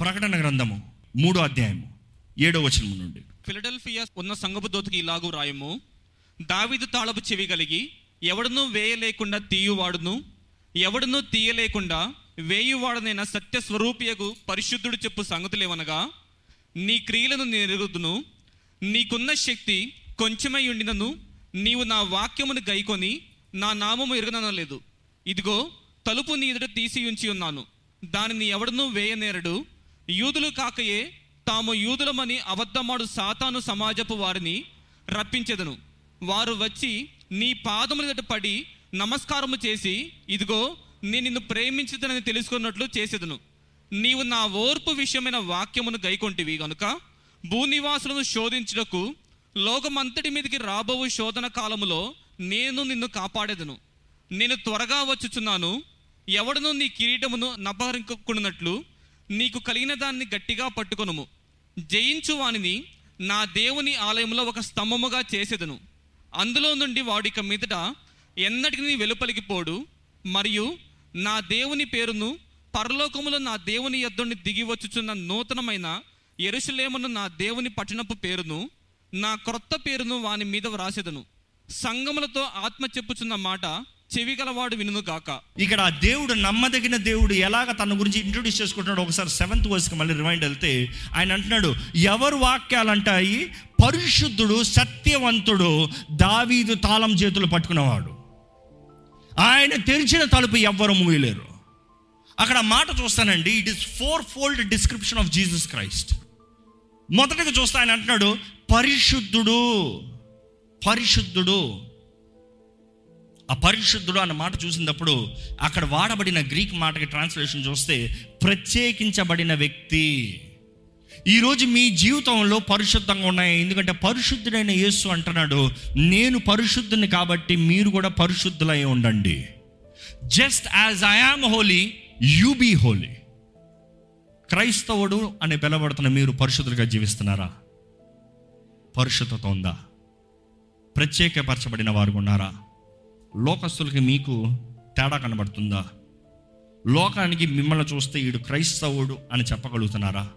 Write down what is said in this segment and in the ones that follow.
ప్రకటన గ్రంథము మూడో అధ్యాయము ఏడో వచనం నుండి. ఫిలడెల్ఫియా ఉన్న సంగపు దోతికి ఇలాగూ రాయము దావిదు తాళపు చెవి కలిగి ఎవడనూ వేయలేకుండా తీయువాడును ఎవడనూ తీయలేకుండా వేయువాడనైన సత్య స్వరూపియకు పరిశుద్ధుడు చెప్పు సంగతులేవనగా నీ క్రియలను నెరుగుదును నీకున్న శక్తి కొంచెమై ఉండినను నీవు నా వాక్యమును గైకొని నా నామము ఎరగనలేదు ఇదిగో తలుపు నీ ఎదుట తీసి ఉంచి ఉన్నాను. దానిని ఎవడనూ వేయనేరడు యూదులు కాకయే తాము యూదులమని అబద్ధమాడు సాతాను సమాజపు వారిని రప్పించెదను. వారు వచ్చి నీ పాదముల ఎదుట పడి నమస్కారము చేసి ఇదిగో నేను నిన్ను ప్రేమించదనని తెలుసుకున్నట్లు చేసేదను. నీవు నా ఓర్పు విషయమైన వాక్యమును గైకొంటివి గనుక భూనివాసులను శోధించుటకు లోకమంతటి మీదకి రాబోవు శోధన కాలములో నేను నిన్ను కాపాడేదను. నేను త్వరగా వచ్చుచున్నాను ఎవడను నీ కిరీటమును నపహరించుకున్నట్లు నీకు కలిగిన దాన్ని గట్టిగా పట్టుకొనుము. జయించు వానిని నా దేవుని ఆలయంలో ఒక స్తంభముగా చేసేదను. అందులో నుండి వాడిక మీదట ఎన్నటికి వెలుపలికి పోడు. మరియు నా దేవుని పేరును పరలోకములో నా దేవుని యొద్ద దిగి వచ్చుచున్న నూతనమైన ఎరుసలేమును నా దేవుని పట్టణపు పేరును నా క్రొత్త పేరును వాని మీద వ్రాసేదను. సంగములతో ఆత్మ చెప్పుచున్న మాట చెవి గలవాడు వినును కాక ఇక్కడ ఆ దేవుడు నమ్మదగిన దేవుడు ఎలాగ తన గురించి ఇంట్రొడ్యూస్ చేసుకుంటున్నాడు ఒకసారి సెవెంత్ వర్స్కి మళ్ళీ రిమైండ్ వెళ్తే ఆయన అంటున్నాడు ఎవరు వాక్యాలు అంటాయి పరిశుద్ధుడు సత్యవంతుడు దావీదు తాళం చేతులు పట్టుకున్నవాడు ఆయన తెరిచిన తలుపు ఎవ్వరు మూయలేరు. అక్కడ మాట చూస్తానండి it is fourfold description of Jesus Christ మొదటగా చూస్తే ఆయన అంటున్నాడు పరిశుద్ధుడు పరిశుద్ధుడు. పరిశుద్ధుడు అన్న మాట చూసినప్పుడు అక్కడ వాడబడిన గ్రీక్ మాటకి ట్రాన్స్లేషన్ చూస్తే ప్రత్యేకించబడిన వ్యక్తి. ఈరోజు మీ జీవితంలో పరిశుద్ధంగా ఉన్నాయి? ఎందుకంటే పరిశుద్ధుడైన యేసు అంటున్నాడు నేను పరిశుద్ధుని కాబట్టి మీరు కూడా పరిశుద్ధులై ఉండండి. Just as I am holy you be holy క్రైస్తవుడు అని పిలవడుతున్న మీరు పరిశుద్ధులుగా జీవిస్తున్నారా? పరిశుద్ధత ఉందా? ప్రత్యేకపరచబడిన వారు ఉన్నారా? లోకస్తులకి మీకు తేడా కనబడుతుందా? లోకానికి మిమ్మల్ని చూస్తే ఈడు క్రైస్తవుడు అని చెప్పగలుగుతున్నారా?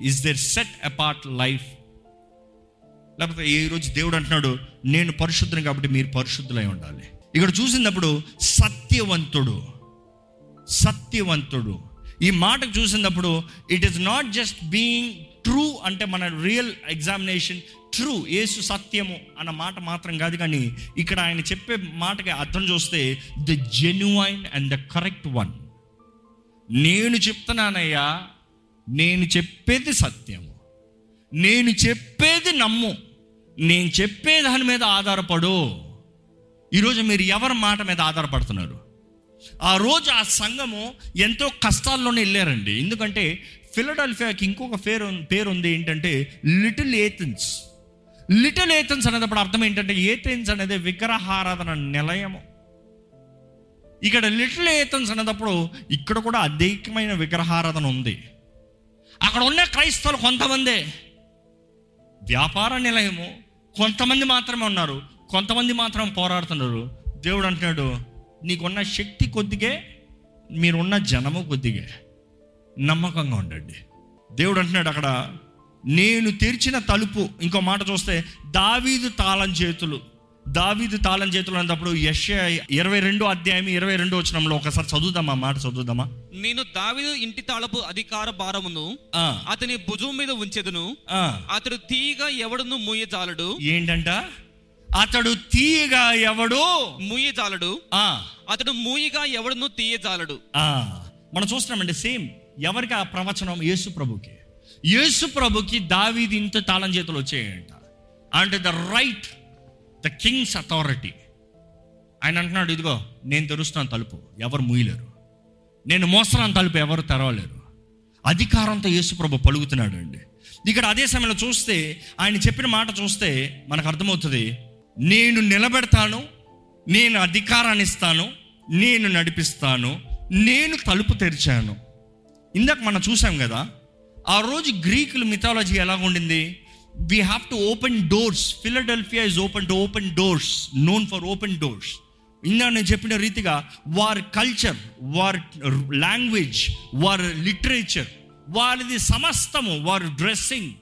Is there set apart life లేకపోతే ఈరోజు దేవుడు అంటున్నాడు నేను పరిశుద్ధుని కాబట్టి మీరు పరిశుద్ధులై ఉండాలి. ఇక్కడ చూసినప్పుడు సత్యవంతుడు సత్యవంతుడు. ఈ మాటకు చూసినప్పుడు it is not just being true అంటే మన రియల్ ఎగ్జామినేషన్ ట్రూ యేసు సత్యము అన్న మాట మాత్రం కాదు కానీ ఇక్కడ ఆయన చెప్పే మాటకి అర్థం చూస్తే the genuine and the correct one నేను చెప్తున్నానయ్యా నేను చెప్పేది సత్యము. నేను చెప్పేది నమ్ము. నేను చెప్పే దాని మీద ఆధారపడు. ఈరోజు మీరు ఎవరి మాట మీద ఆధారపడుతున్నారు? ఆ రోజు ఆ సంఘము ఎంతో కష్టాల్లోనే వెళ్ళారండి. ఎందుకంటే ఫిలడల్ఫియాకి ఇంకొక పేరు పేరు ఉంది ఏంటంటే లిటిల్ ఏథెన్స్. లిటిల్ ఏథెన్స్ అనేటప్పుడు అర్థం ఏంటంటే ఏథెన్స్ అనేది విగ్రహారాధన నిలయము. ఇక్కడ లిటిల్ ఏథెన్స్ అనేటప్పుడు ఇక్కడ కూడా అధికమైన విగ్రహారాధన ఉంది. అక్కడ ఉన్న క్రైస్తవులు కొంతమందే వ్యాపార నిలయము. కొంతమంది మాత్రమే ఉన్నారు. కొంతమంది మాత్రం పోరాడుతున్నారు. దేవుడు అంటున్నాడు నీకున్న శక్తి కొద్దిగే మీరున్న జనము కొద్దిగే. నమ్మకంగా ఉండండి. దేవుడు అంటున్నాడు అక్కడ నేను తెరిచిన తలుపు. ఇంకో మాట చూస్తే దావీదు తాళం చేతులు. దావీదు తాళం చేతులు అన్నప్పుడు యశ ఇరవై రెండో అధ్యాయం ఇరవై రెండో వచ్చినంలో ఒకసారి చదువుదామా? మాట చదువుదామా? నేను దావీదు ఇంటి తాళపు అధికార భారమును ఆ, అతని భుజం మీద ఉంచెదను. అతడు తీయగా ఎవడును మూయజాలడు. ఏంటంట? అతడు తీయగా ఎవడు? మూయజాలడు. ఆ. అతడు మూయిగా ఎవడును తీయజాలడు. ఆ, మనం చూస్తున్నామండి సేమ్ ఎవరికి ఆ ప్రవచనం? యేసు ప్రభుకి. యేసు ప్రభుకి దావీది ఇంత తాళం చేతులు వచ్చాయంట. అంటే the right the king's authority ఆయన అంటున్నాడు ఇదిగో నేను తెరుస్తున్నాను తలుపు ఎవరు ముయ్యలేరు నేను మోస్తున్నాను తలుపు ఎవరు తెరవలేరు. అధికారంతో యేసుప్రభు పలుకుతున్నాడు అండి ఇక్కడ అదే సమయంలో చూస్తే ఆయన చెప్పిన మాట చూస్తే మనకు అర్థమవుతుంది నేను నిలబెడతాను నేను అధికారాన్ని ఇస్తాను నేను నడిపిస్తాను నేను తలుపు తెరిచాను. ఇందాక మనం చూసాం కదా ఆ రోజు గ్రీకుల మిథాలజీ ఎలా ఉండింది? We have to open doors Philadelphia is open to open doors known for open doors ఇందా నేను చెప్పిన రీతిగా వారి కల్చర్ వారి లాంగ్వేజ్ వారి లిటరేచర్ వారిది సమస్తము వారి డ్రెస్సింగ్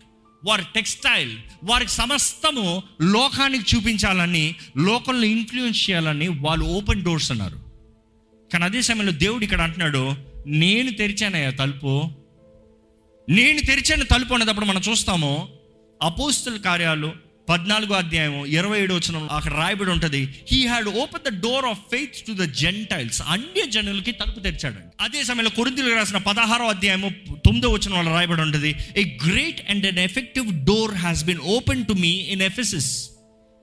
వారి టెక్స్టైల్ వారికి సమస్తము లోకానికి చూపించాలని లోకంలో ఇన్ఫ్లుయెన్స్ చేయాలని వాళ్ళు ఓపెన్ డోర్స్ అన్నారు. కానీ అదే సమయంలో దేవుడు ఇక్కడ అంటున్నాడు నేను తెరిచానయ్యా తలుపు నేను తెరిచిన తలుపు అనేటప్పుడు మనం చూస్తాము. అపోస్తుల కార్యాలు పద్నాలుగో అధ్యాయం ఇరవై ఏడు వచ్చిన అక్కడ రాయబడి ఉంటుంది. He had open the door of faith to the gentiles అన్య జనులకి తలుపు తెరిచాడు అదే సమయంలో కొరిందులు రాసిన పదహారో అధ్యాయము తొమ్మిదో వచ్చిన వాళ్ళు రాయబడి ఉంటుంది. A great and an effective door has been open to me in Ephesus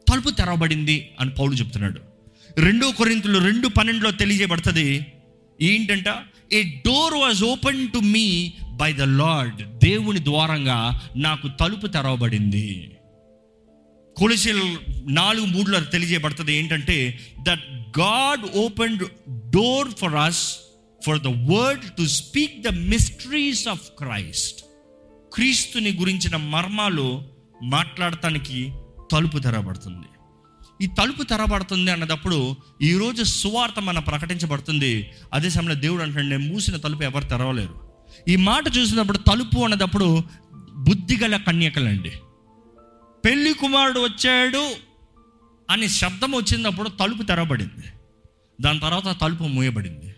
తలుపు తెరవబడింది అని పౌలు చెప్తున్నాడు. రెండో కొరింతలు రెండు పన్నెండులో తెలియజేయబడుతుంది. ఏంటంట? A door was open to me by the Lord దేవుని ద్వారంగా నాకు తలుపు తెరవబడింది. కొలిసిల్ నాలుగు మూడులో తెలియజేయబడుతుంది ఏంటంటే that God open door for us for the word to speak the mysteries of Christ క్రీస్తుని గురించిన మర్మాలు మాట్లాడటానికి తలుపు తెరబడుతుంది ఈ తలుపు తెరబడుతుంది అన్నదప్పుడు ఈరోజు సువార్త మన ప్రకటించబడుతుంది. అదే సమయంలో దేవుడు అంటే నేను మూసిన తలుపు ఎవరు తెరవలేరు. ఈ మాట చూసినప్పుడు తలుపు అన్నదప్పుడు బుద్ధిగల కన్యకలండి. పెళ్ళి కుమారుడు వచ్చాడు అని శబ్దం వచ్చినప్పుడు తలుపు తెరవబడింది. దాని తర్వాత తలుపు మూయబడింది.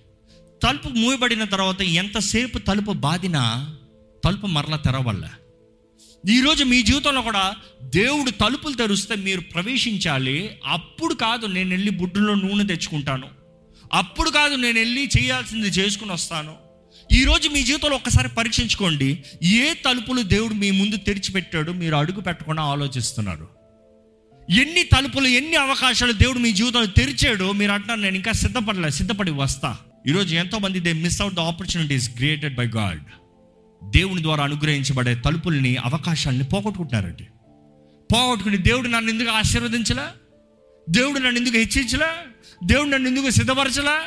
తలుపు మూయబడిన తర్వాత ఎంతసేపు తలుపు బాదినా తలుపు మరల తెరవలే ఈరోజు మీ జీవితంలో కూడా దేవుడు తలుపులు తెరిస్తే మీరు ప్రవేశించాలి. అప్పుడు కాదు నేను వెళ్ళి బుడ్డులో నూనె తెచ్చుకుంటాను. అప్పుడు కాదు నేను వెళ్ళి చేయాల్సింది చేసుకుని వస్తాను. ఈరోజు మీ జీవితంలో ఒక్కసారి పరీక్షించుకోండి. ఏ తలుపులు దేవుడు మీ ముందు తెరిచిపెట్టాడు మీరు అడుగు పెట్టకుండా ఆలోచిస్తున్నారు. ఎన్ని తలుపులు ఎన్ని అవకాశాలు దేవుడు మీ జీవితంలో తెరిచాడో మీరు అంటున్నారు నేను ఇంకా సిద్ధపడలే సిద్ధపడి వస్తా. ఈరోజు ఎంతోమంది they miss out the opportunities created by God. దేవుని ద్వారా అనుగ్రహించబడే తలుపుల్ని అవకాశాలని పోగొట్టుకుంటున్నారండి. పోగొట్టుకుని దేవుడు నన్ను ఎందుకు ఆశీర్వదించలా? దేవుడు నన్ను ఎందుకు హెచ్చించలా? దేవుడు నన్ను ఎందుకు సిద్ధపరచలా?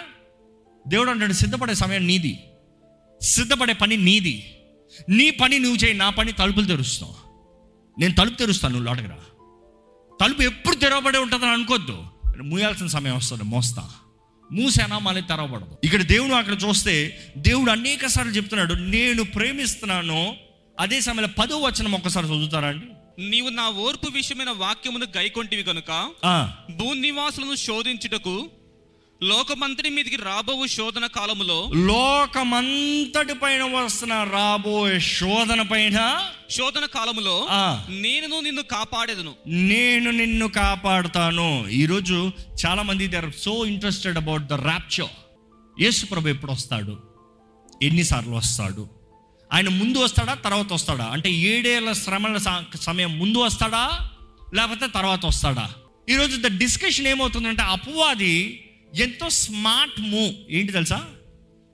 దేవుడు అంటాడు సిద్ధపడే సమయం నీది. సిద్ధపడే పని నీది. నీ పని నువ్వు చేయి నా పని తలుపులు తెరుస్తావు నేను తలుపు తెరుస్తాను నువ్వు లోటకరా తలుపు ఎప్పుడు తెరవబడి ఉంటుందని అనుకోద్దు. మూయాల్సిన సమయం వస్తుంది మోస్తా. మూసానా మళ్ళీ తెరవబడదు. ఇక్కడ దేవుడు అక్కడ చూస్తే దేవుడు అనేక సార్లు చెప్తున్నాడు నేను ప్రేమిస్తున్నాను. అదే సమయంలో పదో వచనం ఒక్కసారి చదువుతారా అండి? నీవు నా ఓర్పు విషయమైన వాక్యమును గైకొంటివి గనుక ఆ, భూనివాసులను శోధించుటకు లోకమంతటి మీదికి రాబోవు శోధన కాలములో లోకమంతటి పైన వస్తున్న రాబోయే శోధన పైన శోధన కాలములో నేను నిన్ను కాపాడేదను. నేను నిన్ను కాపాడుతాను. ఈరోజు చాలా మంది they are so interested about the rapture Yesu ప్రభు ఎప్పుడు వస్తాడు? ఎన్నిసార్లు వస్తాడు? ఆయన ముందు వస్తాడా తర్వాత వస్తాడా? అంటే ఏడేళ్ళ శ్రమల సమయం ముందు వస్తాడా లేకపోతే తర్వాత వస్తాడా? ఈరోజు ద డిస్కషన్ ఏమవుతుందంటే అపవాది ఎంతో స్మార్ట్ మూవ్ ఏంటి తెలుసా?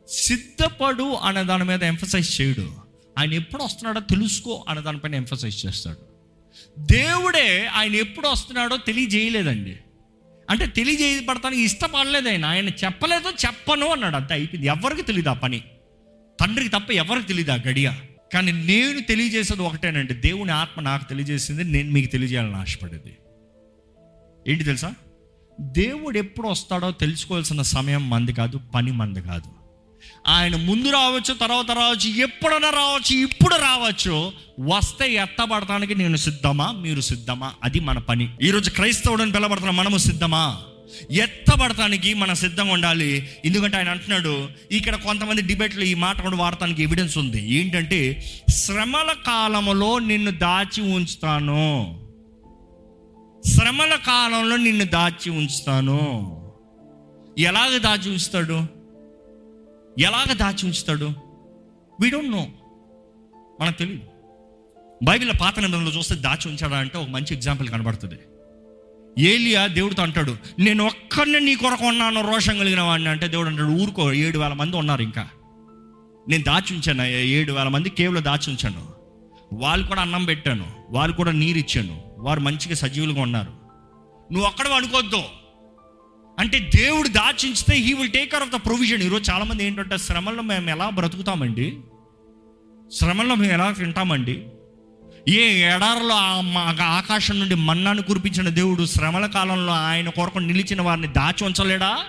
సిద్ధపడు అనే దాని మీద ఎంఫసైజ్ చేయడు. ఆయన ఎప్పుడు వస్తున్నాడో తెలుసుకో అనే దానిపైన ఎంఫసైజ్ చేస్తాడు. దేవుడే ఆయన ఎప్పుడు వస్తున్నాడో తెలియజేయలేదండి. అంటే తెలియజేయబడతానికి ఇష్టపడలేదు ఆయన. ఆయన చెప్పలేదో చెప్పను అన్నాడు. అంతే అయిపోయింది. ఎవరికి తెలియదు ఆ పని. తండ్రికి తప్ప ఎవరికి తెలియదు ఆ గడియ. కానీ నేను తెలియజేసేది ఒకటేనండి. దేవుని ఆత్మ నాకు తెలియజేసింది నేను మీకు తెలియజేయాలని ఆశపడేది. ఏంటి తెలుసా? దేవుడు ఎప్పుడు వస్తాడో తెలుసుకోవాల్సిన సమయం మంది కాదు పని మంది కాదు. ఆయన ముందు రావచ్చు తర్వాత రావచ్చు ఎప్పుడైనా రావచ్చు ఇప్పుడు రావచ్చు. వస్తే ఎత్తబడటానికి నేను సిద్ధమా? మీరు సిద్ధమా? అది మన పని. ఈరోజు క్రైస్తవుడని పిలబడుతున్న మనము సిద్ధమా? ఎత్తబడటానికి మనం సిద్ధంగా ఉండాలి. ఎందుకంటే ఆయన అంటున్నాడు ఇక్కడ కొంతమంది డిబేట్లు ఈ మాట కూడా వాడటానికి ఎవిడెన్స్ ఉంది. ఏంటంటే శ్రమల కాలంలో నిన్ను దాచి ఉంచుతాను. శ్రమల కాలంలో నిన్ను దాచి ఉంచుతాను. ఎలాగ దాచి ఉంచుతాడు? ఎలాగ దాచి ఉంచుతాడు? వీ డోంట్ నో మనకు తెలియదు బైబిల్లో పాత నిబంధనలు చూస్తే దాచి ఉంచాడా అంటే ఒక మంచి ఎగ్జాంపుల్ కనబడుతుంది. ఏలియా దేవుడితో అంటాడు నేను ఒక్కడిని నీ కొరకు ఉన్నాను రోషం కలిగిన వాడిని. అంటే దేవుడు అంటాడు ఊరుకో ఏడు వేల మంది ఉన్నారు ఇంకా. నేను దాచి ఉంచాను ఏడు వేల మంది కేవలం దాచి ఉంచాను. వాళ్ళు కూడా అన్నం పెట్టాను వాళ్ళు కూడా నీరు ఇచ్చాను. వారు మంచిగా సజీవులుగా ఉన్నారు. నువ్వు ఒక్కడ అనుకోవద్దు. అంటే దేవుడు దాచించితే he will take care of the provision ఈరోజు చాలామంది ఏంటంటే శ్రమల్లో మేము ఎలా బ్రతుకుతామండి? శ్రమల్లో మేము ఎలా తింటామండి? ఏ ఎడారిలో ఆకాశం నుండి మన్నాను కురిపించిన దేవుడు శ్రమల కాలంలో ఆయన కొరకు నిలిచిన వారిని దాచి ఉంచలేడా?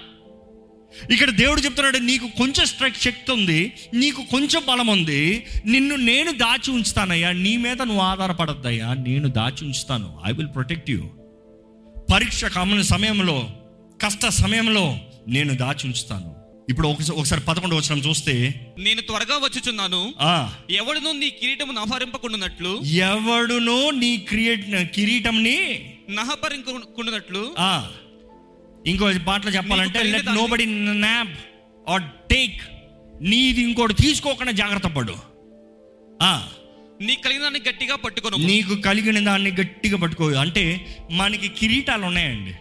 ఇక్కడ దేవుడు చెప్తున్నాడు నీకు కొంచెం స్ట్రెక్ శక్తి ఉంది నీకు కొంచెం బలం ఉంది నిన్ను నేను దాచి ఉంచుతానయ్యా నీ మీద నువ్వు ఆధారపడద్దయ్యా నేను దాచి ఉంచుతాను ఐ విల్ ప్రొటెక్ట్ యూ పరీక్ష కామని సమయంలో కష్ట సమయంలో నేను దాచి ఉంచుతాను. ఇప్పుడు ఒకసారి పదకొండు వచ్చిన చూస్తే నేను త్వరగా వచ్చుచున్నాను. ఎవడును నీ కిరీటము నహరింపకుండునట్లు ఎవడునో నీ క్రియేట్ కిరీటంని నహపరింకుండునట్లు ఆ. ఇంకో పాటలో చెప్పాలంటే నీకు let nobody nab or take నీది ఇంకోటి తీసుకోకుండా జాగ్రత్త పడు. ఆ, నీ కలిగిన దాన్ని గట్టిగా పట్టుకొను. నీకు కలిగిన దాన్ని గట్టిగా పట్టుకో. అంటే మనకి కిరీటాలు ఉన్నాయండి.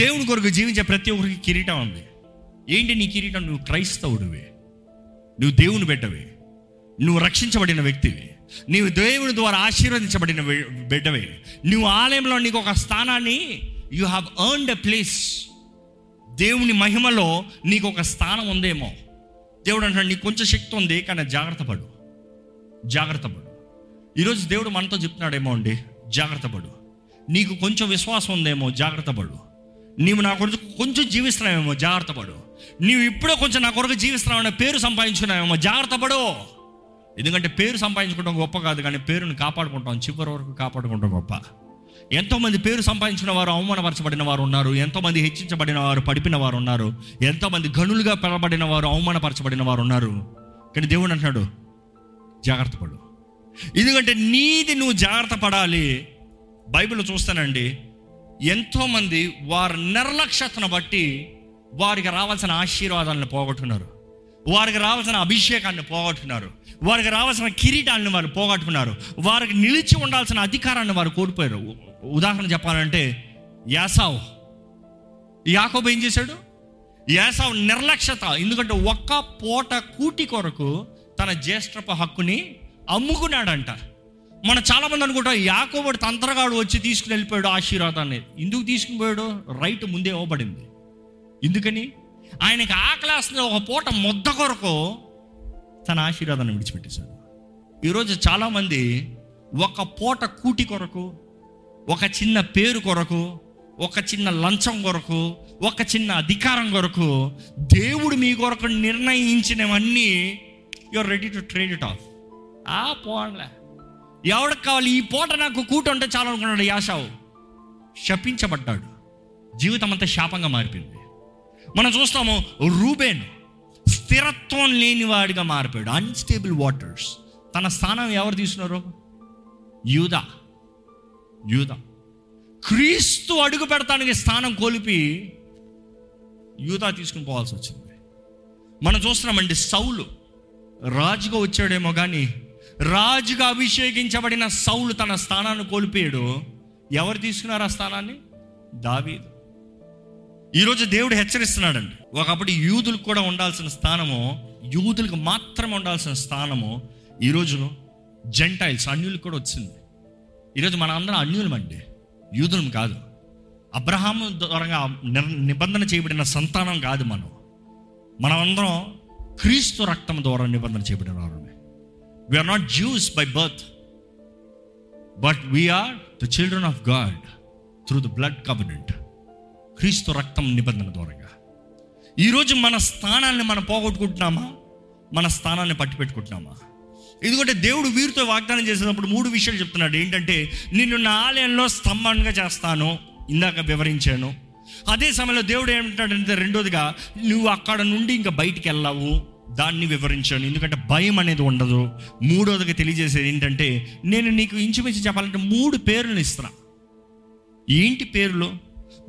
దేవుని కొరకు జీవించే ప్రతి ఒక్కరికి కిరీటం ఉంది. ఏంటి నీ కిరీటం? నువ్వు క్రైస్తవుడివి. నువ్వు దేవుని బిడ్డవి. నువ్వు రక్షించబడిన వ్యక్తివి. నీవు దేవుని ద్వారా ఆశీర్వదించబడిన బిడ్డవే. నువ్వు ఆలయంలో నీకు ఒక స్థానాన్ని you have earned a place దేవుని మహిమలో నీకు ఒక స్థానం ఉందేమో. దేవుడు అంటాడు నీకు కొంచెం శక్తి ఉంది కానీ జాగ్రత్త పడు. జాగ్రత్త పడు. ఈరోజు దేవుడు మనతో చెప్తున్నాడేమో అండి జాగ్రత్త పడు. నీకు కొంచెం విశ్వాసం ఉందేమో జాగ్రత్త పడు. నీవు నా కొరకు కొంచెం జీవిస్తున్నావేమో జాగ్రత్త పడు. నీవు ఇప్పుడే కొంచెం నా కొరకు జీవిస్తున్నావన్న పేరు సంపాదించుకున్నావేమో జాగ్రత్త పడు. ఎందుకంటే పేరు సంపాదించుకోవడం గొప్ప కాదు కానీ పేరుని కాపాడుకుంటాం చివరి వరకు కాపాడుకుంటాం గొప్ప. ఎంతోమంది పేరు సంపాదించిన వారు అవమానపరచబడిన వారు ఉన్నారు. ఎంతోమంది హెచ్చించబడిన వారు పడిపిన వారు ఉన్నారు. ఎంతోమంది గనులుగా పిలబడిన వారు అవమానపరచబడిన వారు ఉన్నారు. కానీ దేవుడు అంటున్నాడు జాగ్రత్త పడు. ఎందుకంటే నీది నువ్వు జాగ్రత్త పడాలి. బైబిల్ చూస్తానండి ఎంతోమంది వారి నిర్లక్ష్యతను బట్టి వారికి రావాల్సిన ఆశీర్వాదాలను పోగొట్టుకున్నారు వారికి రావాల్సిన అభిషేకాన్ని పోగొట్టుకున్నారు వారికి రావాల్సిన కిరీటాలను వారు పోగొట్టుకున్నారు వారికి నిలిచి ఉండాల్సిన అధికారాన్ని వారు కోల్పోయారు. ఉదాహరణ చెప్పాలంటే యాసావ్. యాకోబు ఏం చేశాడు? యాసావ్ నిర్లక్ష్యత ఎందుకంటే ఒక్క పూట కూటి కొరకు తన జ్యేష్ఠపు హక్కుని అమ్ముకున్నాడంట. మన చాలామంది అనుకుంటాం యాకోబడు తంత్రగాడు వచ్చి తీసుకుని వెళ్ళిపోయాడు ఆశీర్వాదాన్ని. ఎందుకు తీసుకుని పోయాడు? రైట్ ముందే ఇవ్వబడింది. ఎందుకని? ఆయనకి ఆకలేస్తున్న ఒక పూట ముద్ద కొరకు తన ఆశీర్వాదాన్ని విడిచిపెట్టేశాడు. ఈరోజు చాలామంది ఒక పూట కూటి కొరకు ఒక చిన్న పేరు కొరకు ఒక చిన్న లంచం కొరకు ఒక చిన్న అధికారం కొరకు దేవుడు మీ కొరకు నిర్ణయించినవన్నీ your ready to trade it off ఆ పోన్లే. ఎవడికి కావాలి? ఈ పూట నాకు కూట ఉంటే చాలు అనుకున్నాడు యాషావు శపించబడ్డాడు. జీవితం అంతా శాపంగా మారిపోయింది. మనం చూస్తాము రూబేన్ స్థిరత్వం లేనివాడిగా మారిపోయాడు. అన్స్టేబుల్ వాటర్స్ తన స్థానం ఎవరు తీసుకున్నారు? యూదా. యూద. క్రీస్తు అడుగు పెడతానికి స్థానం కోల్పి యూదా తీసుకుని పోవాల్సి వచ్చింది. మనం చూస్తున్నామండి సౌలు. రాజుగా వచ్చాడేమో కానీ రాజుగా అభిషేకించబడిన సౌలు తన స్థానాన్ని కోల్పోయాడు. ఎవరు తీసుకున్నారు ఆ స్థానాన్ని? దావీదు. ఈరోజు దేవుడు హెచ్చరిస్తున్నాడండి. ఒకప్పుడు యూదులకు కూడా ఉండాల్సిన స్థానము యూదులకు మాత్రమే ఉండాల్సిన స్థానము ఈరోజు జెంటైల్స్ అన్యులకు కూడా వచ్చింది. ఈరోజు మన అందరం అన్యులమండి యూదులం కాదు. అబ్రహాము ద్వారా నిబంధన చేయబడిన సంతానం కాదు మనం. మనమందరం క్రీస్తు రక్తం ద్వారా నిబంధన చేయబడిన వారమే we're not Jews by birth but we're the children of God through the blood covenant క్రీస్తు రక్తం నిబంధన ద్వారంగా. ఈరోజు మన స్థానాన్ని మనం పోగొట్టుకుంటున్నామా? మన స్థానాన్ని పట్టి పెట్టుకుంటున్నామా ఎందుకంటే దేవుడు వీరితో వాగ్దానం చేసేటప్పుడు మూడు విషయాలు చెప్తున్నాడు. ఏంటంటే నిన్ను నా ఆలయంలో స్తంభంగా చేస్తాను ఇందాక వివరించాను. అదే సమయంలో దేవుడు ఏమంటాడంటే రెండోదిగా నువ్వు అక్కడ నుండి ఇంకా బయటికి వెళ్ళావు దాన్ని వివరించాను. ఎందుకంటే భయం అనేది ఉండదు. మూడోదిగా తెలియజేసేది ఏంటంటే నేను నీకు ఇంచుమించు చెప్పాలంటే మూడు పేర్లను ఇస్తున్నా. ఏంటి పేర్లు?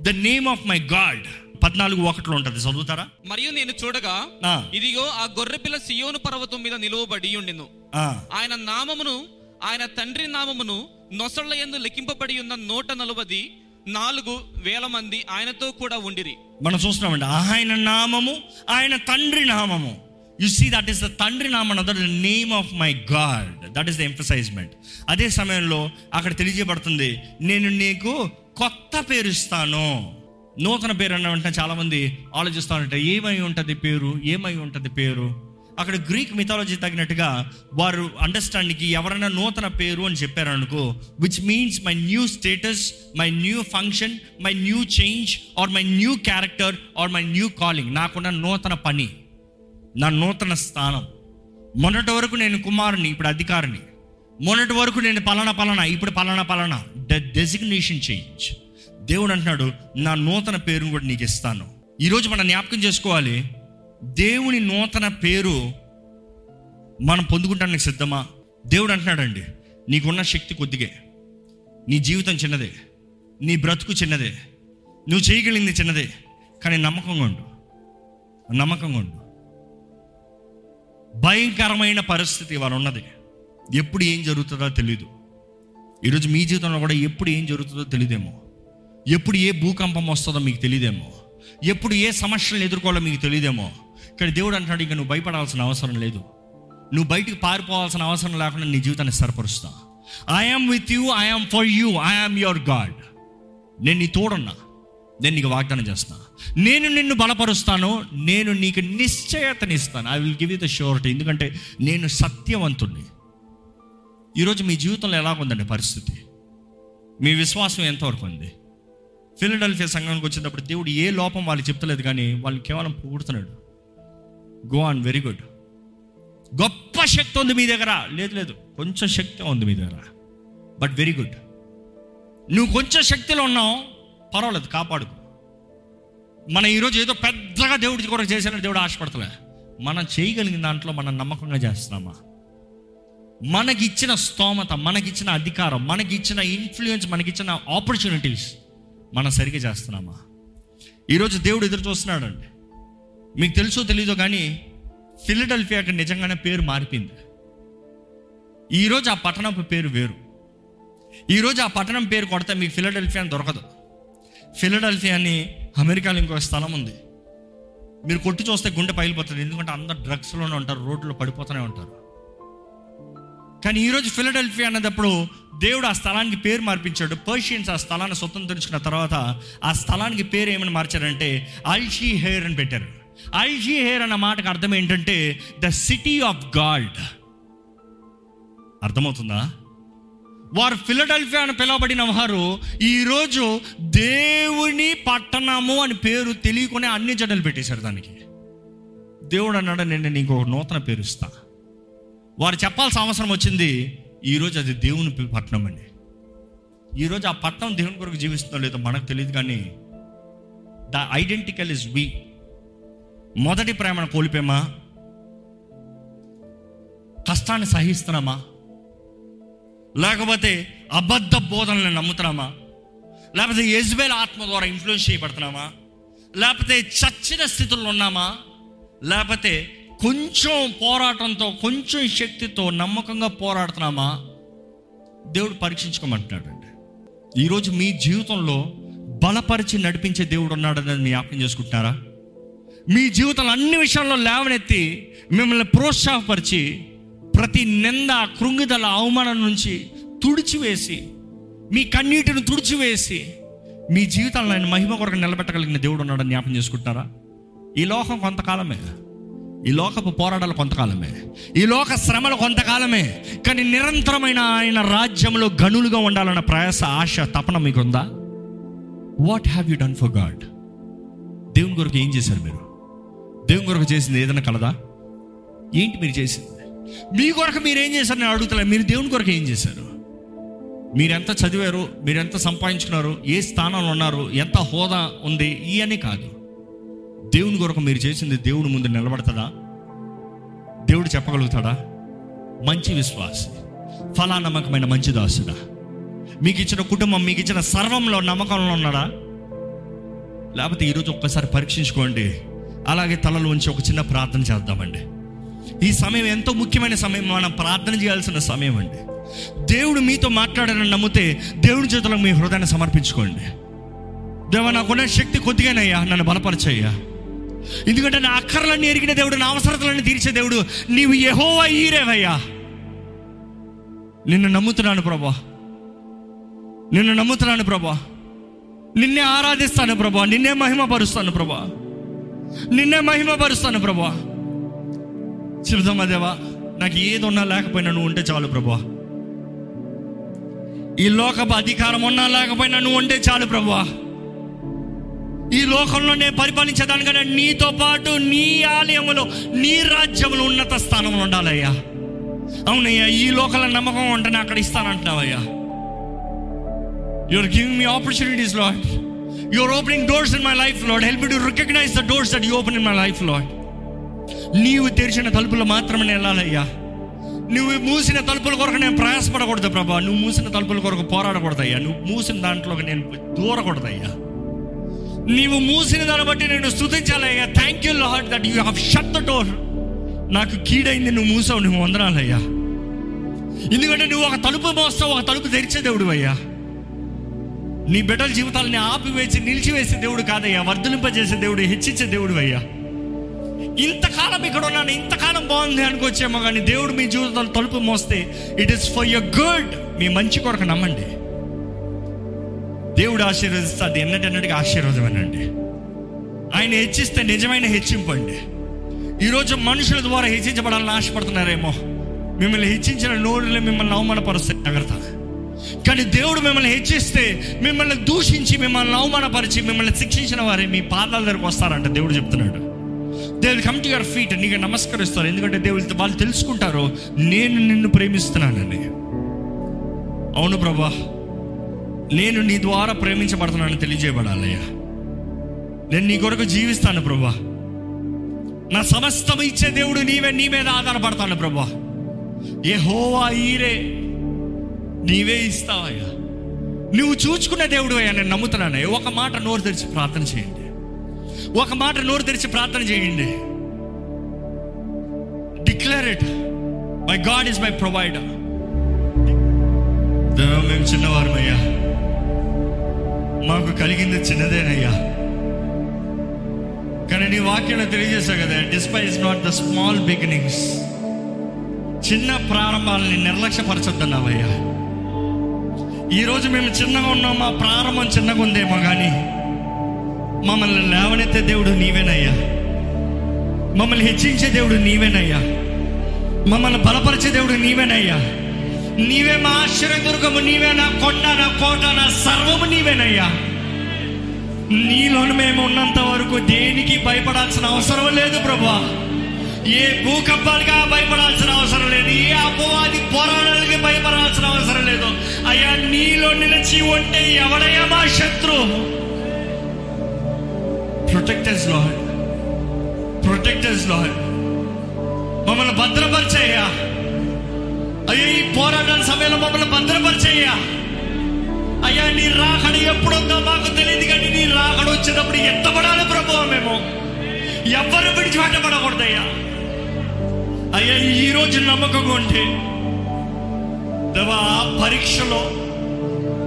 The name of my God పద్నాలుగు ఒకటిలో ఉంటుంది. చదువుతారా? మరియు నేను చూడగా ఇదిగో ఆ గొర్రెపిల్ల సియోను పర్వతం మీద నిలువబడి ఉండెను ఆయన నామమును ఆయన తండ్రి నామమును నొసళ్ళ యందు లెక్కింపబడి ఉన్న నూట నలువది నాలుగు వేల మంది ఆయనతో కూడా ఉండిరి. మనం చూస్తున్నామండి ఆయన నామము ఆయన తండ్రి నామము. You see that is the తండ్రి నామం that name of my God that is the emphasisment అదే సమయంలో అక్కడ తెలియజేయబడుతుంది నేను నీకు కొత్త పేరు ఇస్తాను. నూతన పేరు అన్న వెంటనే చాలామంది ఆలోచిస్తూ ఉంటారు ఏమై ఉంటుంది పేరు ఏమై ఉంటుంది పేరు? అక్కడ గ్రీక్ మిథాలజీ తగినట్టుగా వారు అండర్స్టాండింగ్కి ఎవరైనా నూతన పేరు అని చెప్పారు అనుకో which means my new status my new function my new change or my new character or my new calling నాకున్న నూతన పని నా నూతన స్థానం. మొన్నటి వరకు నేను కుమారుని ఇప్పుడు అధికారిని. మొన్నటి వరకు నేను పలానా పలానా ఇప్పుడు పలానా పలానా. ద డెసిగ్నేషన్ చేంజ్ దేవుడు అంటున్నాడు నా నూతన పేరును కూడా నీకు ఇస్తాను. ఈరోజు మనం జ్ఞాపకం చేసుకోవాలి దేవుని నూతన పేరు మనం పొందుకుంటానికి సిద్ధమా? దేవుడు అంటున్నాడండి నీకున్న శక్తి కొద్దిగే నీ జీవితం చిన్నదే నీ బ్రతుకు చిన్నదే నువ్వు చేయగలిగింది చిన్నదే కానీ నమ్మకంగా ఉండు నమ్మకంగా ఉండు. భయంకరమైన పరిస్థితి వారు ఉన్నది. ఎప్పుడు ఏం జరుగుతుందో తెలియదు ఈరోజు మీ జీవితంలో కూడా ఎప్పుడు ఏం జరుగుతుందో తెలియదేమో ఎప్పుడు ఏ భూకంపం వస్తుందో మీకు తెలియదేమో ఎప్పుడు ఏ సమస్యలను ఎదుర్కోవాలో మీకు తెలియదేమో కానీ దేవుడు అంటున్నాడు ఇంకా నువ్వు భయపడాల్సిన అవసరం లేదు. నువ్వు బయటికి పారిపోవాల్సిన అవసరం లేకుండా నీ జీవితాన్ని స్థిరపరుస్తా. I'm with you I'm for you I'm your God నేను నీ తోడున్నా. నేను నీకు వాగ్దానం చేస్తున్నా నేను నిన్ను బలపరుస్తాను నేను నీకు నిశ్చయతనిస్తాను. I will give you the surety ఎందుకంటే నేను సత్యవంతుణ్ణి. ఈరోజు మీ జీవితంలో ఎలా ఉందండి పరిస్థితి? మీ విశ్వాసం ఎంతవరకు ఉంది? ఫిలడెల్ఫియా సంఘానికి వచ్చేటప్పుడు దేవుడు ఏ లోపం వాళ్ళు చెప్తలేదు కానీ వాళ్ళు కేవలం పొగుడుతున్నాడు. గో ఆన్ వెరీ గుడ్ గొప్ప శక్తి ఉంది మీ దగ్గర. లేదు లేదు. కొంచెం శక్తి ఉంది మీ దగ్గర. బట్ వెరీ గుడ్ నువ్వు కొంచెం శక్తిలో ఉన్నావు పర్వాలేదు కాపాడుకో. మనం ఈరోజు ఏదో పెద్దగా దేవుడి కొరకు చేశానని దేవుడు ఆశపడతలే. మనం చేయగలిగిన దాంట్లో మనం నమ్మకంగా చేస్తున్నామా? మనకిచ్చిన స్తోమత మనకిచ్చిన అధికారం మనకిచ్చిన ఇన్ఫ్లుయెన్స్ మనకిచ్చిన ఆపర్చునిటీస్ మనం సరిగ్గా చేస్తున్నామా? ఈరోజు దేవుడు ఎదురు చూస్తున్నాడండి. మీకు తెలుసో తెలీదో కానీ ఫిలడెల్ఫియాకి నిజంగానే పేరు మారిపోయింది. ఈరోజు ఆ పట్టణపు పేరు వేరు. ఈరోజు ఆ పట్టణం పేరు కొడితే మీకు ఫిలడెల్ఫియా అని దొరకదు. ఫిలడెల్ఫియా అని అమెరికాలో ఇంకో స్థలం ఉంది. మీరు కొట్టి చూస్తే గుండె పగిలిపోతుంది. ఎందుకంటే అందరు డ్రగ్స్లోనే ఉంటారు రోడ్లో పడిపోతూనే ఉంటారు. కానీ ఈరోజు ఫిలడెల్ఫియా అన్నప్పుడు దేవుడు ఆ స్థలానికి పేరు మార్పించాడు. పర్షియన్స్ ఆ స్థలాన్ని స్వతంత్రించుకున్న తర్వాత ఆ స్థలానికి పేరు ఏమని మార్చారంటే అల్షీ హెయిర్ అని పెట్టారు. ఐజీహేర్ హెయిర్ అన్న మాటకు అర్థం ఏంటంటే ద సిటీ ఆఫ్ గాడ్ అర్థమవుతుందా? వారు ఫిలడెల్ఫియా అని పిలవబడిన వారు ఈరోజు దేవుని పట్టణము అని పేరు తెలియకునే అన్ని జడలు పెట్టేశారు దానికి. దేవుడు అన్నాడు నేను నీకు ఒక నూతన పేరు ఇస్తా. వారు చెప్పాల్సిన అవసరం వచ్చింది ఈరోజు అది దేవుని పట్టణం అండి. ఈరోజు ఆ పట్టణం దేవుని కొరకు జీవిస్తుందో లేదో మనకు తెలియదు కానీ ద ఐడెంటికల్ ఇస్ వి మొదటి ప్రేమను కోల్పోయామా? కష్టాన్ని సహిస్తున్నామా? లేకపోతే అబద్ధ బోధనలను నమ్ముతున్నామా? లేకపోతే యజ్బేల్ ఆత్మ ద్వారా ఇన్ఫ్లుయెన్స్ చేయబడుతున్నామా? లేకపోతే చచ్చిన స్థితుల్లో ఉన్నామా? లేకపోతే కొంచెం పోరాటంతో కొంచెం శక్తితో నమ్మకంగా పోరాడుతున్నామా? దేవుడు పరీక్షించుకోమంటున్నాడు అండి ఈరోజు మీ జీవితంలో బలపరిచి నడిపించే దేవుడు ఉన్నాడని మీ జ్ఞాపకం చేసుకుంటున్నారా? మీ జీవితంలో అన్ని విషయాల్లో లేవనెత్తి మిమ్మల్ని ప్రోత్సాహపరిచి ప్రతి నింద కృంగిదల అవమానం నుంచి తుడిచివేసి మీ కన్నీటిని తుడిచివేసి మీ జీవితాలను ఆయన మహిమ కొరకు నిలబెట్టగలిగిన దేవుడు ఉన్నాడని జ్ఞాపకం చేసుకుంటారా ఈ లోకం కొంతకాలమే. ఈ లోకపు పోరాటాలు కొంతకాలమే. ఈ లోక శ్రమలు కొంతకాలమే. కానీ నిరంతరమైన ఆయన రాజ్యంలో గనులుగా ఉండాలన్న ప్రయాస ఆశ తపన మీకుందా? What have you done for God దేవుని కొరకు ఏం చేశారు మీరు? దేవుని కొరకు చేసింది ఏదైనా కలదా? ఏంటి మీరు చేసింది? మీ కొరకు మీరు ఏం చేశారు? నేను అడుగుతలే మీరు దేవుని కొరకు ఏం చేశారు? మీరు ఎంత చదివారు? మీరు ఎంత సంపాదించుకున్నారు? ఏ స్థానంలో ఉన్నారు? ఎంత హోదా ఉంది? ఇవన్నీ కాదు. దేవుని కొరకు మీరు చేసింది దేవుని ముందు నిలబడతాడా దేవుడు చెప్పగలుగుతాడా? మంచి విశ్వాసం ఫలా నమ్మకమైన మంచి దాసుడా. మీకు ఇచ్చిన కుటుంబం మీకు ఇచ్చిన సర్వంలో నమ్మకంలో ఉన్నాడా? లేకపోతే ఈరోజు ఒక్కసారి పరీక్షించుకోండి. అలాగే తలలు ఉంచి ఒక చిన్న ప్రార్థన చేద్దామండి. ఈ సమయం ఎంతో ముఖ్యమైన సమయం మనం ప్రార్థన చేయాల్సిన సమయం అండి. దేవుడు మీతో మాట్లాడారని నమ్మితే దేవుడి చేతులకు మీ హృదయాన్ని సమర్పించుకోండి. దేవ నాకున్న శక్తి కొద్దిగానయ్యా నన్ను బలపరచయ్యా. ఎందుకంటే నా అక్కర్లన్నీ ఎరిగిన దేవుడు నా అవసరతలన్నీ తీర్చే దేవుడు నీవు ఎహో ఈరేవయ్యా. నిన్ను నమ్ముతున్నాను ప్రభా. నిన్ను నమ్ముతున్నాను ప్రభా. నిన్నే ఆరాధిస్తాను ప్రభా. నిన్నే మహిమపరుస్తాను ప్రభా. నిన్నే మహిమపరుస్తాను ప్రభా చెబుతామా దేవా నాకు ఏది ఉన్నా లేకపోయినా నువ్వు ఉంటే చాలు ప్రభా ఈ లోకపు అధికారం ఉన్నా లేకపోయినా నువ్వు ఉంటే చాలు ప్రభా ఈ లోకంలో నేను పరిపాలించేదానికంటే నీతో పాటు నీ ఆలయములో నీ రాజ్యములో ఉన్నత స్థానంలో ఉండాలయ్యా. అవునయ్యా ఈ లోకల నమ్మకం ఉంటే నేను అక్కడ ఇస్తానంటున్నావయ్యా. Your giving me opportunities Lord your opening doors in my life Lord help to recognise the doors that you open in my life Lord నీవు తెరిచిన తలుపులు మాత్రమే వెళ్ళాలయ్యా. నువ్వు మూసిన తలుపుల కొరకు నేను ప్రయాసపడకూడదు ప్రభా. నువ్వు మూసిన తలుపుల కొరకు పోరాడకూడదయ్యా. నువ్వు మూసిన దాంట్లోకి నేను దూరకూడదయ్యా. నీవు మూసిన దాన్ని బట్టి నేను స్థుతించాలయ్యా thank you Lord that you have shut the door నాకు కీడైంది నువ్వు మూసావు నువ్వు వందనాలయ్యా. ఎందుకంటే నువ్వు ఒక తలుపు మోస్తావు ఒక తలుపు తెరిచే దేవుడు అయ్యా నీ బిడ్డల జీవితాలని ఆపివేసి నిలిచివేసే దేవుడు కాదయ్యా. వర్ధలింపజేసే దేవుడు హెచ్చించే దేవుడు అయ్యా. ఇంతకాలం ఇక్కడ ఉన్నాను ఇంతకాలం బాగుంది అనుకోవచ్చేమో కానీ దేవుడు మీ జీవితంలో తలుపు మోస్తే it is for your good మీ మంచి కొరకు నమ్మండి. దేవుడు ఆశీర్వదిస్తే అది ఎన్నటన్నటికి ఆశీర్వాదమేనండి ఆయన హెచ్చిస్తే నిజమైన హెచ్చింపు అండి. ఈరోజు మనుషుల ద్వారా హెచ్చించబడాలని ఆశపడుతున్నారేమో. మిమ్మల్ని హెచ్చించిన నోరులే మిమ్మల్ని అవమానపరుస్తాయి జాగ్రత్త. కానీ దేవుడు మిమ్మల్ని హెచ్చిస్తే మిమ్మల్ని దూషించి మిమ్మల్ని అవమానపరిచి మిమ్మల్ని శిక్షించిన వారే మీ పాదాల దగ్గరకు వస్తారంట దేవుడు చెప్తున్నాడు. దేవుడు కమ్ టు యువర్ ఫీట్ నీకు నమస్కరిస్తారు. ఎందుకంటే దేవుడు వాళ్ళు తెలుసుకుంటారు నేను నిన్ను ప్రేమిస్తున్నానని. అవును ప్రభా నేను నీ ద్వారా ప్రేమించబడుతున్నానని తెలియజేయబడాలయ్యా. నేను నీ కొరకు జీవిస్తాను ప్రభా. నా సమస్తం ఇచ్చే దేవుడు నీవే నీ మీద ఆధారపడతాను ప్రభా. ఏ హోవా ఈరే. నీవే ఇస్తావయ్యా. నువ్వు చూచుకున్న దేవుడు అయ్యా నేను నమ్ముతున్నాను ఒక మాట నోరు తెరిచి ప్రార్థన చేయండి. ఒక మాట నోరు తెరిచి ప్రార్థన చేయండి. Declare it my God is my provider మేము చిన్నవారమయ్యా. మాకు కలిగింది చిన్నదేనయ్యా. కానీ నీ వాక్యంలో తెలియజేశావు కదా despise not the small beginnings చిన్న ప్రారంభాలని నిర్లక్ష్యపరచొద్దన్నావయ్యా. ఈరోజు మేము చిన్నగా ఉన్నాం మా ప్రారంభం చిన్నగా ఉందేమో కానీ మమ్మల్ని లేవనెత్తే దేవుడు నీవేనయ్యా. మమ్మల్ని హెచ్చించే దేవుడు నీవేనయ్యా. మమ్మల్ని బలపరిచే దేవుడు నీవేనయ్యా. నీవే మా ఆశ్చర్యదుర్గము నీవే నా కొండ నా కోట నా సర్వము నీవేనయ్యా. నీలోను మేము ఉన్నంత వరకు దేనికి భయపడాల్సిన అవసరం లేదు ప్రభా ఏ భూకంపాలుగా భయపడాల్సిన అవసరం లేదు ఏ అపవాది పోరాడాలకి భయపడాల్సిన అవసరం అయా అయ్యా నీలో నిలిచి ఉంటే ఎవడయ్యా మా శత్రు? ప్రొటెక్టర్స్ లాడ్ ప్రొటెక్టర్స్ లాడ్ మమ్మల్ని భద్రపరిచేయ్యా. అయ్యా ఈ పోరాటాల సమయంలో మమ్మల్ని భద్రపరిచేయ్యా. అయ్యా నీ రాకడ ఎప్పుడుందో మాకు తెలియదు కానీ నీ రాకడ వచ్చినప్పుడు ఎత్తబడాలి ప్రభు మేము. ఎవ్వరు విడిచిపెట్టబడకూడదయ్యా. అయ్యా ఈ రోజు నమ్మకంగా ఉంటే దేవా ఆ పరీక్షలో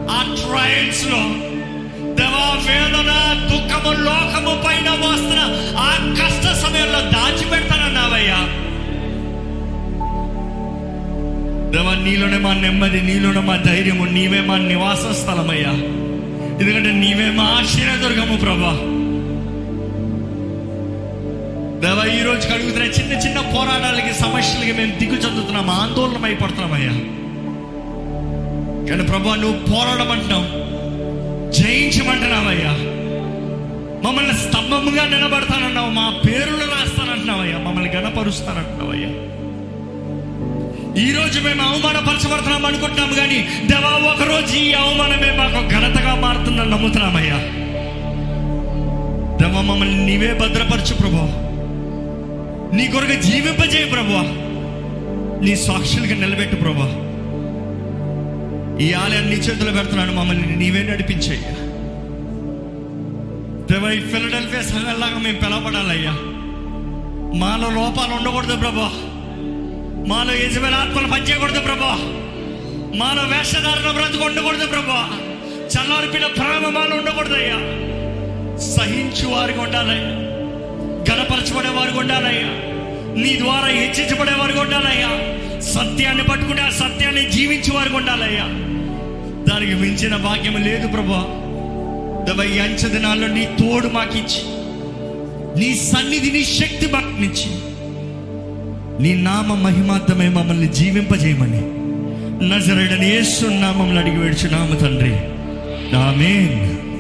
ఆ ట్రయల్స్లో దేవా వేదన దుఃఖము లోకము పైన వస్తున్న ఆ కష్ట సమయంలో దాచిపెడతానన్నావయ్యా. దేవా నీలోనే మా నెమ్మది నీలోనే మా ధైర్యము నీవే మా నివాస స్థలమయ్యా. ఎందుకంటే నీవే మా ఆశ్చర్యదుర్గము ప్రభా. దేవా ఈ రోజు కడుగుతున్న చిన్న చిన్న పోరాటాలకి సమస్యలకి మేము దిగు చెందుతున్నాం ఆందోళన అయిపడుతున్నామయ్యా కానీ ప్రభా నువ్వు పోరాడమంటున్నావు. జయించమంటున్నావయ్యా. మమ్మల్ని స్తంభముగా నిలబడతానన్నావు మా పేరులు రాస్తానంటున్నావయ్యా. మమ్మల్ని గణపరుస్తానంటున్నావయ్యా. ఈ రోజు మేము అవమానపరచబడుతున్నాం అనుకుంటున్నాము కానీ దేవా ఒకరోజు ఈ అవమానమే మాకు ఘనతగా మారుతుందని నమ్ముతున్నామయ్యా. దేవా మమ్మల్ని నీవే భద్రపరచు ప్రభా. నీ కొరకు జీవింపజేయ ప్రభా. నీ సాక్షులుగా నిలబెట్టు ప్రభా. ఈ ఆలయాన్ని నీ చేతులు పెడుతున్నాను మమ్మల్ని నీవే నడిపించయ్యా. దేవా ఈ ఫిలడెల్ఫియా సంఘంలాగా మేము పిలవబడాలయ్యా. మాలో లోపాలు ఉండకూడదు ప్రభా. మాలో యజమాని ఆత్మలు పనిచేయకూడదు ప్రభా. మాలో వేషధారణ బ్రతుకు ఉండకూడదు ప్రభా. చల్లారిపిన ప్రేమ మాలో ఉండకూడదయ్యా. సహించు వారికి ఉండాలయ్యా. గణపరచబడే వారికి ఉండాలయ్యా. నీ ద్వారా హెచ్చించబడే వారికి ఉండాలయ్యా. సత్యాన్ని పట్టుకుంటే ఆ సత్యాన్ని జీవించే వారికి ఉండాలయ్యా. దానికి మించిన భాగ్యం లేదు ప్రభా. దవ అంచ అంచె దినాల్లో నీ తోడు మాకిచ్చి నీ సన్నిధి నీ శక్తి మాకిచ్చి నీ నామ మహిమార్థమై మమ్మల్ని జీవింపజేయమని నజరడని యేసు నామంలో అడిగి వేడుచున్నాము తండ్రి. ఆమేన్.